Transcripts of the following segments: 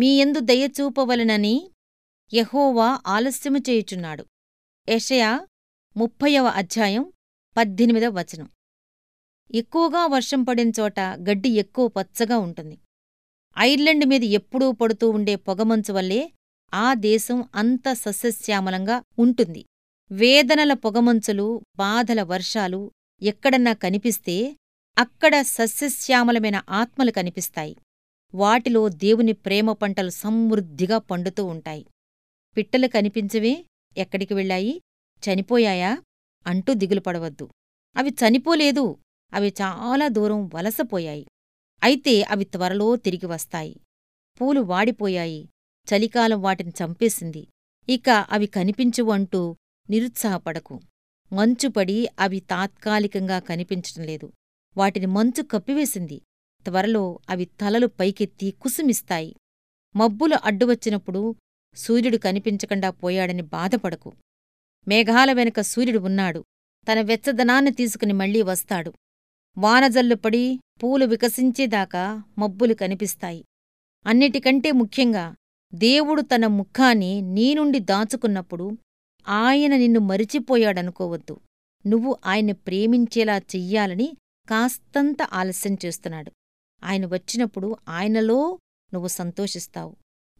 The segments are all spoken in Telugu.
మీయందు దయచూపవలెనని యహోవా ఆలస్యము చేయుచున్నాడు. యషయా ముప్పైవ అధ్యాయం పద్దెనిమిదవ వచనం. ఎక్కువగా వర్షం పడిన చోట గడ్డి ఎక్కువ పచ్చగా ఉంటుంది. ఐర్లాండ్ మీద ఎప్పుడూ పడుతూ ఉండే పొగమంచు వల్లే ఆ దేశం అంత సస్యశ్యామలంగా ఉంటుంది. వేదనల పొగమంచులు బాధల వర్షాలు ఎక్కడన్నా కనిపిస్తే అక్కడ సస్యశ్యామలమైన ఆత్మలు కనిపిస్తాయి. వాటిలో దేవుని ప్రేమ పంటలు సమృద్ధిగా పండుతూ ఉంటాయి. పిట్టలు కనిపించవే? ఎక్కడికి వెళ్ళాయి? చనిపోయాయా? అంటూ దిగులు పడవద్దు. అవి చనిపోలేదు. అవి చాలా దూరం వలసపోయాయి. అయితే అవి త్వరలో తిరిగి వస్తాయి. పూలు వాడిపోయాయి. చలికాలం వాటిని చంపేసింది. ఇక అవి కనిపించువు అంటూ నిరుత్సాహపడకు. మంచుపడి అవి తాత్కాలికంగా కనిపించటం లేదు. వాటిని మంచు కప్పివేసింది. త్వరలో అవి తలలు పైకెత్తి కుసుమిస్తాయి. మబ్బులు అడ్డువచ్చినప్పుడు సూర్యుడు కనిపించకుండా పోయాడని బాధపడకు. మేఘాల వెనుక సూర్యుడు ఉన్నాడు. తన వెచ్చదనాన్ని తీసుకుని మళ్ళీ వస్తాడు. వానజల్లు పడి పూలు వికసించేదాకా మబ్బులు కనిపిస్తాయి. అన్నిటికంటే ముఖ్యంగా దేవుడు తన ముఖాన్ని నీ నుండి దాచుకున్నప్పుడు ఆయన నిన్ను మరిచిపోయాడనుకోవద్దు. నువ్వు ఆయన్ని ప్రేమించేలా చెయ్యాలని కాస్తంత ఆలస్యం చేస్తున్నాడు. ఆయన వచ్చినప్పుడు ఆయనలో నువ్వు సంతోషిస్తావు.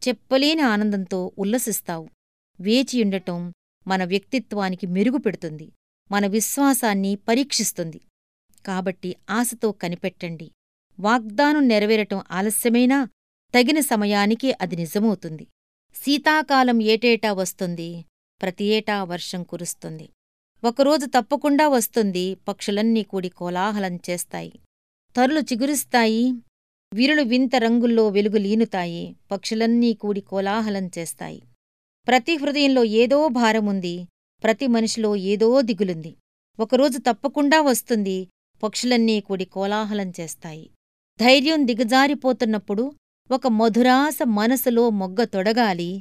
చెప్పలేని ఆనందంతో ఉల్లసిస్తావు. వేచియుండటం మన వ్యక్తిత్వానికి మెరుగుపెడుతుంది మన విశ్వాసాన్ని పరీక్షిస్తుంది. కాబట్టి ఆశతో కనిపెట్టండి. వాగ్దానం నెరవేరటం ఆలస్యమైనా తగిన సమయానికి అది నిజమవుతుంది. శీతాకాలం ఏటేటా వస్తుంది? ప్రతి ఏటా వర్షం కురుస్తుంది. ఒకరోజు తప్పకుండా వస్తుంది. పక్షులన్నీ కూడి కోలాహలం చేస్తాయి. తరులు చిగురిస్తాయి విరులు వింత రంగుల్లో వెలుగులీనుతాయి పక్షులన్నీ కూడి కోలాహలం చేస్తాయి. ప్రతి హృదయంలో ఏదో భారముంది ప్రతి మనిషిలో ఏదో దిగులుంది. ఒకరోజు తప్పకుండా వస్తుంది పక్షులన్నీ కూడి కోలాహలం చేస్తాయి. ధైర్యం దిగజారిపోతున్నప్పుడు ఒక మధురాస మనసులో మొగ్గ తొడగాలి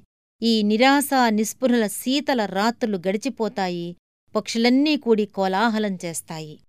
ఈ నిరాశ నిస్పృహల శీతల రాత్రులు గడిచిపోతాయి పక్షులన్నీ కూడి కోలాహలం చేస్తాయి.